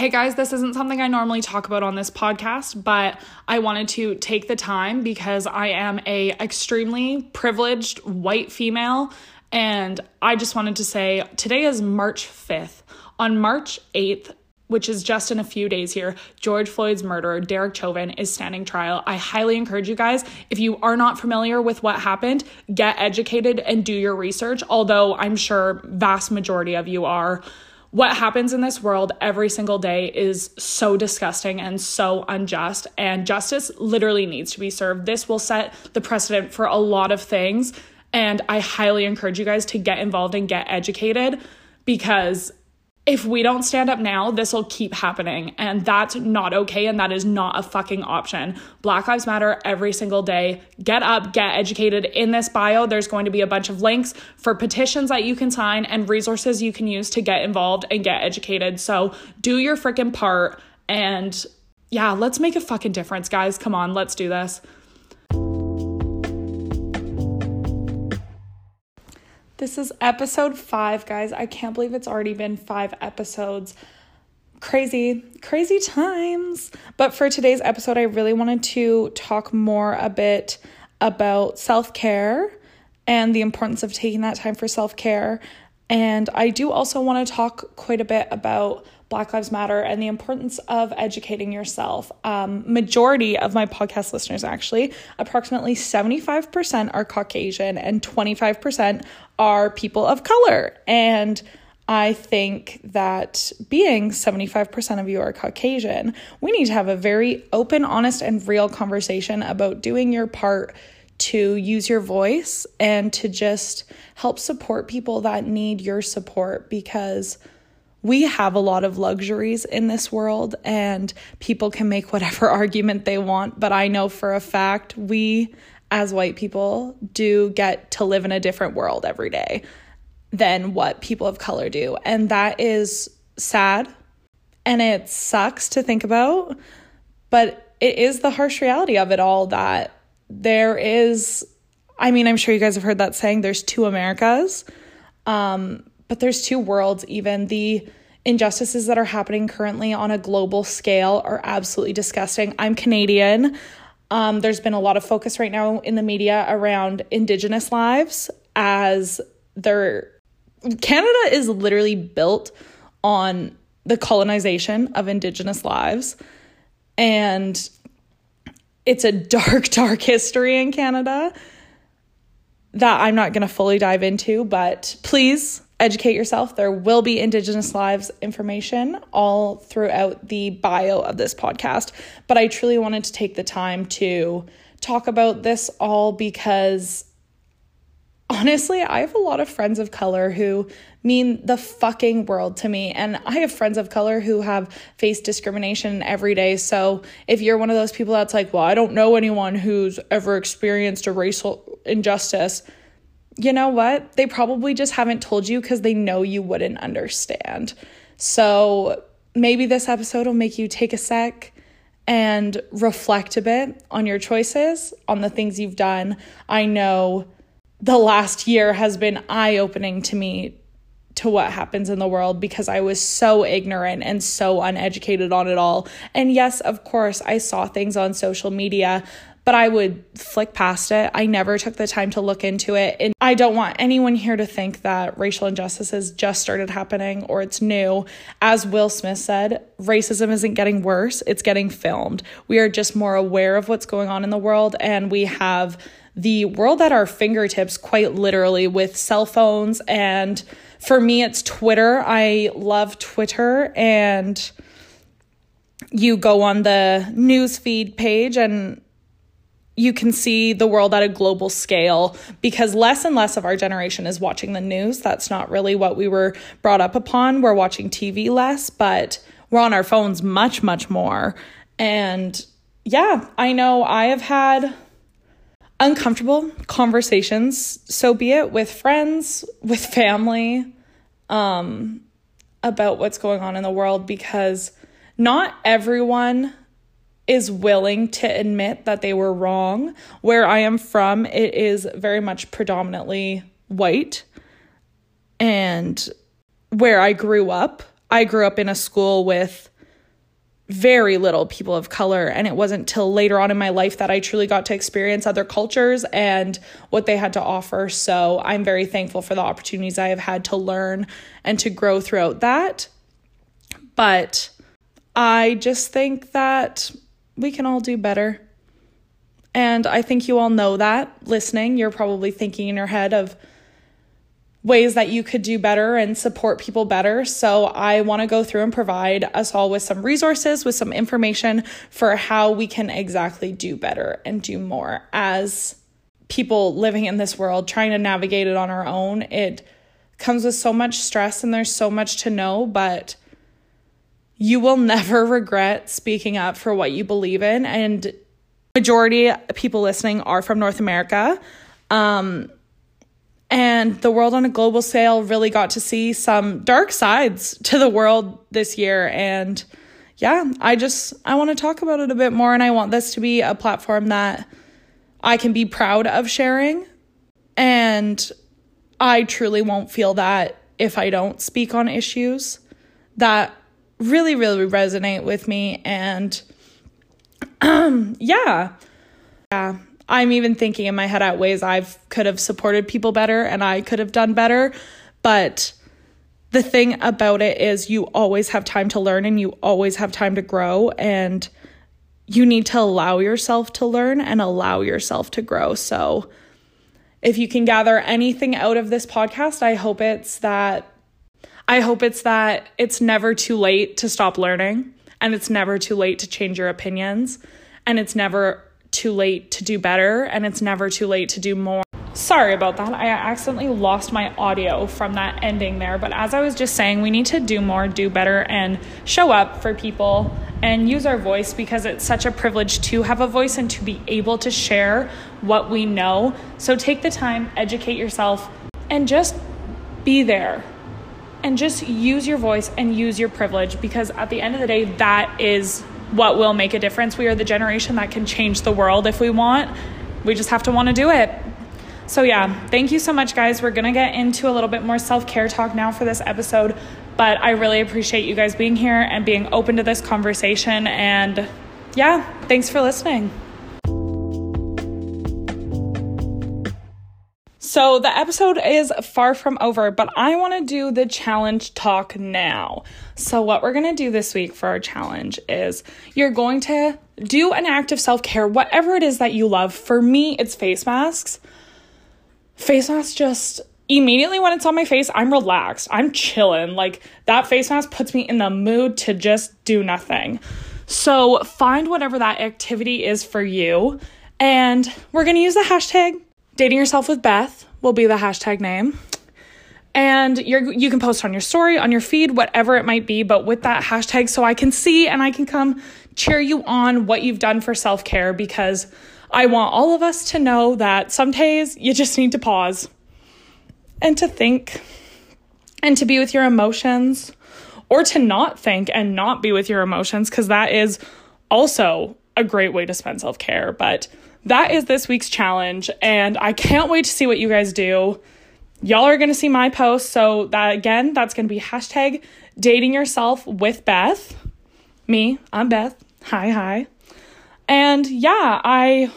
Hey guys, this isn't something I normally talk about on this podcast, but I wanted to take the time because I am a extremely privileged white female and I just wanted to say today is March 5th. On March 8th, which is just in a few days here, George Floyd's murderer, Derek Chauvin, is standing trial. I highly encourage you guys, if you are not familiar with what happened, get educated and do your research, although I'm sure vast majority of you are. What happens in this world every single day is so disgusting and so unjust, and justice literally needs to be served. This will set the precedent for a lot of things, and I highly encourage you guys to get involved and get educated because if we don't stand up now, this will keep happening. And that's not okay. And that is not a fucking option. Black Lives Matter every single day. Get up, get educated. In this bio, there's going to be a bunch of links for petitions that you can sign and resources you can use to get involved and get educated. So do your freaking part. And yeah, let's make a fucking difference, guys. Come on, let's do this. This is episode five, guys. I can't believe it's already been five episodes. Crazy, crazy times. But for today's episode, I really wanted to talk more a bit about self care and the importance of taking that time for self care. And I do also want to talk quite a bit about Black Lives Matter and the importance of educating yourself. Um, majority of my podcast listeners, actually, approximately 75% are Caucasian and 25% are people of color. And I think that being 75% of you are Caucasian, we need to have a very open, honest, and real conversation about doing your part to use your voice and to just help support people that need your support because we have a lot of luxuries in this world and people can make whatever argument they want. But I know for a fact we, as white people, do get to live in a different world every day than what people of color do. And that is sad and it sucks to think about. But it is the harsh reality of it all that there is, I mean, I'm sure you guys have heard that saying, there's two Americas. Um, but there's two worlds even. The injustices that are happening currently on a global scale are absolutely disgusting. I'm canadian. Um, there's been a lot of focus right now in the media around indigenous lives as their canada is literally built on the colonization of indigenous lives. And it's a dark dark history in canada that i'm not going to fully dive into but please educate yourself. There will be Indigenous Lives information all throughout the bio of this podcast. But I truly wanted to take the time to talk about this all because honestly, I have a lot of friends of color who mean the fucking world to me. And I have friends of color who have faced discrimination every day. So if you're one of those people that's like, well, I don't know anyone who's ever experienced a racial injustice you know what? They probably just haven't told you because they know you wouldn't understand. So maybe this episode will make you take a sec and reflect a bit on your choices, on the things you've done. I know the last year has been eye opening to me to what happens in the world because I was so ignorant and so uneducated on it all. And yes, of course, I saw things on social media but I would flick past it. I never took the time to look into it. And I don't want anyone here to think that racial injustices just started happening or it's new. As Will Smith said, racism isn't getting worse, it's getting filmed. We are just more aware of what's going on in the world and we have the world at our fingertips quite literally with cell phones and for me it's Twitter. I love Twitter and you go on the newsfeed page and you can see the world at a global scale because less and less of our generation is watching the news. That's not really what we were brought up upon. We're watching TV less, but we're on our phones much, much more. And yeah, I know I have had uncomfortable conversations, so be it with friends, with family, um, about what's going on in the world because not everyone is willing to admit that they were wrong. Where I am from, it is very much predominantly white. And where I grew up, I grew up in a school with very little people of color. And it wasn't till later on in my life that I truly got to experience other cultures and what they had to offer. So I'm very thankful for the opportunities I have had to learn and to grow throughout that. But I just think that we can all do better. And I think you all know that listening. You're probably thinking in your head of, ways that you could do better and support people better. So I want to go through and provide us all with some resources, with some information for how we can exactly do better and do more as people living in this world, trying to navigate it on our own. It comes with so much stress and there's so much to know, but you will never regret speaking up for what you believe in and majority of people listening are from North America. Um, and the world on a global scale really got to see some dark sides to the world this year. And yeah, I just, I want to talk about it a bit more. And I want this to be a platform that I can be proud of sharing. And I truly won't feel that if I don't speak on issues that really, really resonate with me. And um, yeah. Yeah. I'm even thinking in my head at ways I've could have supported people better and I could have done better. But the thing about it is, you always have time to learn and you always have time to grow. And you need to allow yourself to learn and allow yourself to grow. So, if you can gather anything out of this podcast, I hope it's that I hope it's that it's never too late to stop learning and it's never too late to change your opinions and it's never too late to do better and it's never too late to do more. Sorry about that. I accidentally lost my audio from that ending there. But as I was just saying, we need to do more, do better, and show up for people and use our voice because it's such a privilege to have a voice and to be able to share what we know. So take the time, educate yourself, and just be there. And just use your voice and use your privilege because at the end of the day, that is what will make a difference. We are the generation that can change the world if we want. We just have to want to do it. So, yeah, thank you so much, guys. We're going to get into a little bit more self care talk now for this episode, but I really appreciate you guys being here and being open to this conversation. And yeah, thanks for listening. So the episode is far from over, but I want to do the challenge talk now. So, what we're going to do this week for our challenge is you're going to do an act of self care, whatever it is that you love. For me, it's face masks. Face masks just immediately when it's on my face, I'm relaxed. I'm chilling. Like that face mask puts me in the mood to just do nothing. So, find whatever that activity is for you. And we're going to use the hashtag dating yourself with Beth will be the hashtag name. And you're you can post on your story, on your feed, whatever it might be, but with that hashtag so I can see and I can come cheer you on what you've done for self-care because I want all of us to know that some days you just need to pause and to think and to be with your emotions or to not think and not be with your emotions because that is also a great way to spend self-care, but that is this week's challenge, and I can't wait to see what you guys do. Y'all are gonna see my post, so that again, that's gonna be hashtag dating yourself with Beth. Me, I'm Beth. Hi, hi. And yeah, I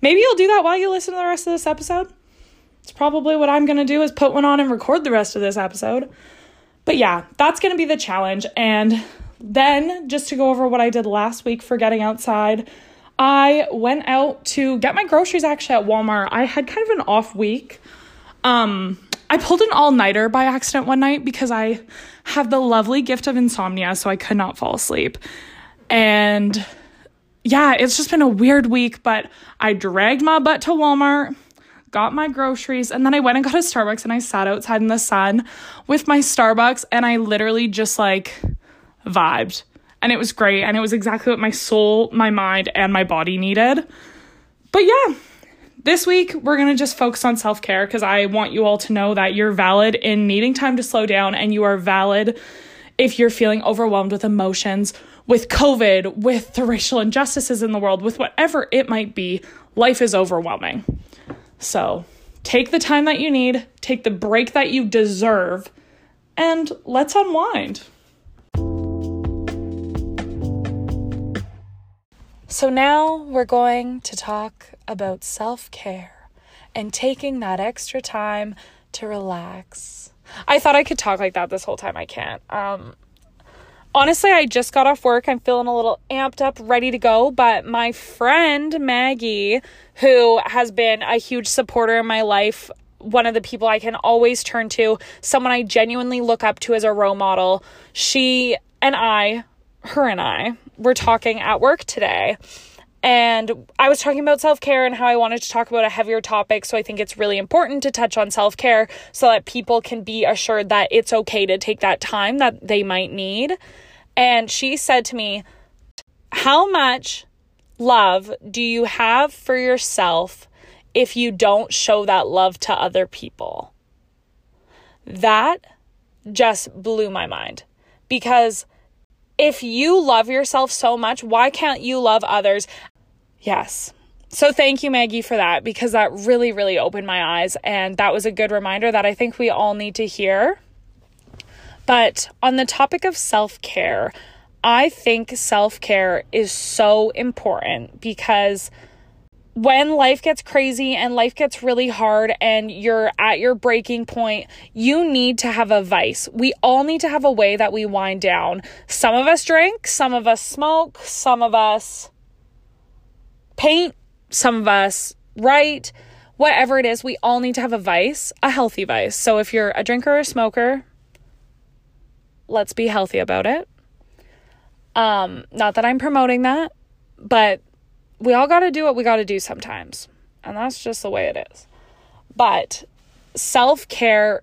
maybe you'll do that while you listen to the rest of this episode. It's probably what I'm gonna do is put one on and record the rest of this episode. But yeah, that's gonna be the challenge. And then just to go over what I did last week for getting outside. I went out to get my groceries actually at Walmart. I had kind of an off week. Um, I pulled an all nighter by accident one night because I have the lovely gift of insomnia, so I could not fall asleep. And yeah, it's just been a weird week, but I dragged my butt to Walmart, got my groceries, and then I went and got a Starbucks and I sat outside in the sun with my Starbucks and I literally just like vibed and it was great and it was exactly what my soul, my mind, and my body needed. But yeah, this week we're going to just focus on self care because I want you all to know that you're valid in needing time to slow down and you are valid if you're feeling overwhelmed with emotions, with COVID, with the racial injustices in the world, with whatever it might be. Life is overwhelming. So take the time that you need, take the break that you deserve, and let's unwind. So now we're going to talk about self care and taking that extra time to relax. I thought I could talk like that this whole time. I can't. Um, honestly, I just got off work. I'm feeling a little amped up, ready to go. But my friend Maggie, who has been a huge supporter in my life, one of the people I can always turn to, someone I genuinely look up to as a role model, she and I, her and I, were talking at work today. And I was talking about self care and how I wanted to talk about a heavier topic. So I think it's really important to touch on self care so that people can be assured that it's okay to take that time that they might need. And she said to me, How much love do you have for yourself if you don't show that love to other people? That just blew my mind because if you love yourself so much, why can't you love others? Yes. So thank you, Maggie, for that because that really, really opened my eyes. And that was a good reminder that I think we all need to hear. But on the topic of self care, I think self care is so important because when life gets crazy and life gets really hard and you're at your breaking point, you need to have a vice. We all need to have a way that we wind down. Some of us drink, some of us smoke, some of us paint, some of us write, whatever it is, we all need to have a vice, a healthy vice. So if you're a drinker or a smoker, let's be healthy about it. Um, not that I'm promoting that, but we all got to do what we got to do sometimes. And that's just the way it is. But self care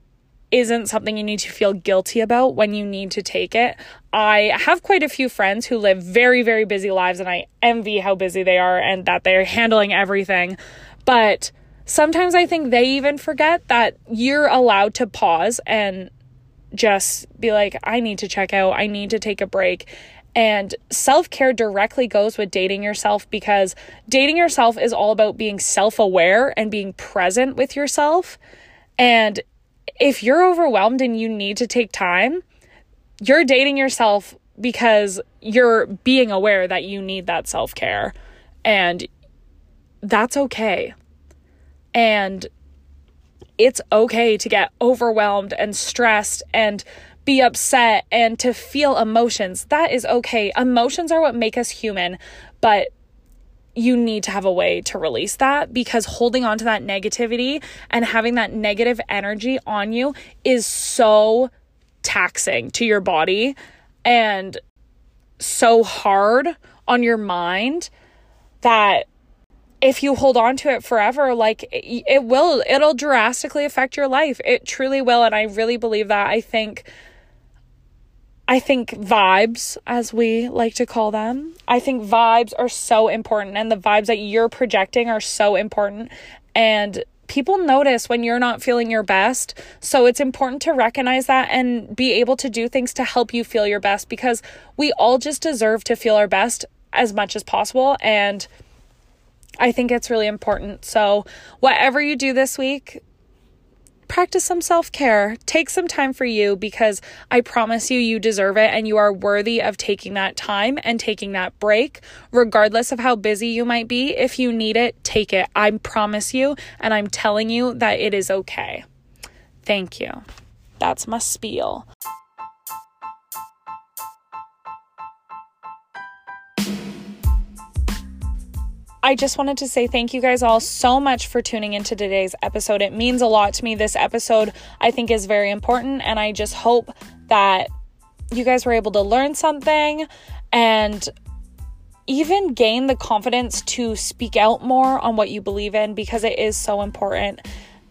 isn't something you need to feel guilty about when you need to take it. I have quite a few friends who live very, very busy lives, and I envy how busy they are and that they're handling everything. But sometimes I think they even forget that you're allowed to pause and just be like, I need to check out, I need to take a break. And self care directly goes with dating yourself because dating yourself is all about being self aware and being present with yourself. And if you're overwhelmed and you need to take time, you're dating yourself because you're being aware that you need that self care. And that's okay. And it's okay to get overwhelmed and stressed and be upset and to feel emotions. That is okay. Emotions are what make us human, but you need to have a way to release that because holding on to that negativity and having that negative energy on you is so taxing to your body and so hard on your mind that if you hold on to it forever like it, it will it'll drastically affect your life it truly will and i really believe that i think I think vibes, as we like to call them, I think vibes are so important, and the vibes that you're projecting are so important. And people notice when you're not feeling your best. So it's important to recognize that and be able to do things to help you feel your best because we all just deserve to feel our best as much as possible. And I think it's really important. So, whatever you do this week, practice some self care. Take some time for you because I promise you, you deserve it and you are worthy of taking that time and taking that break, regardless of how busy you might be. If you need it, take it. I promise you, and I'm telling you that it is okay. Thank you. That's my spiel. I just wanted to say thank you guys all so much for tuning into today's episode. It means a lot to me. This episode, I think, is very important, and I just hope that you guys were able to learn something and even gain the confidence to speak out more on what you believe in because it is so important.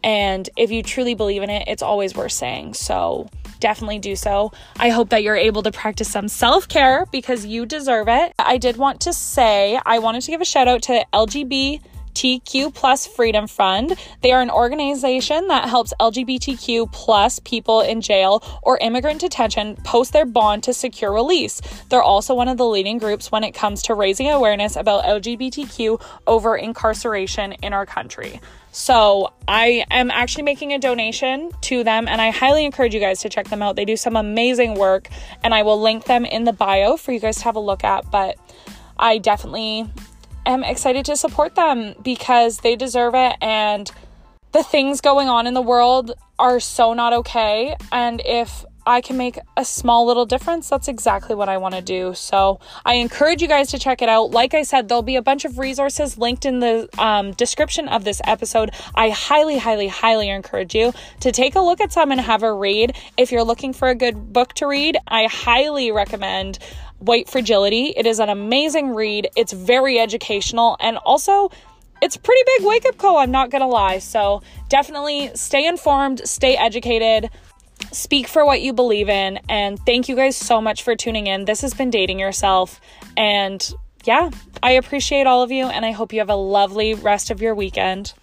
And if you truly believe in it, it's always worth saying. So, definitely do so. I hope that you're able to practice some self care because you deserve it. I did want to say, I wanted to give a shout out to LGBT. LGBTQ plus Freedom Fund. They are an organization that helps LGBTQ plus people in jail or immigrant detention post their bond to secure release. They're also one of the leading groups when it comes to raising awareness about LGBTQ over incarceration in our country. So I am actually making a donation to them, and I highly encourage you guys to check them out. They do some amazing work, and I will link them in the bio for you guys to have a look at. But I definitely am excited to support them because they deserve it and the things going on in the world are so not okay. And if I can make a small little difference, that's exactly what I want to do. So I encourage you guys to check it out. Like I said, there'll be a bunch of resources linked in the um, description of this episode. I highly, highly, highly encourage you to take a look at some and have a read. If you're looking for a good book to read, I highly recommend White Fragility. It is an amazing read, it's very educational, and also it's pretty big wake up call, I'm not gonna lie. So definitely stay informed, stay educated, speak for what you believe in. And thank you guys so much for tuning in. This has been Dating Yourself. And yeah, I appreciate all of you, and I hope you have a lovely rest of your weekend.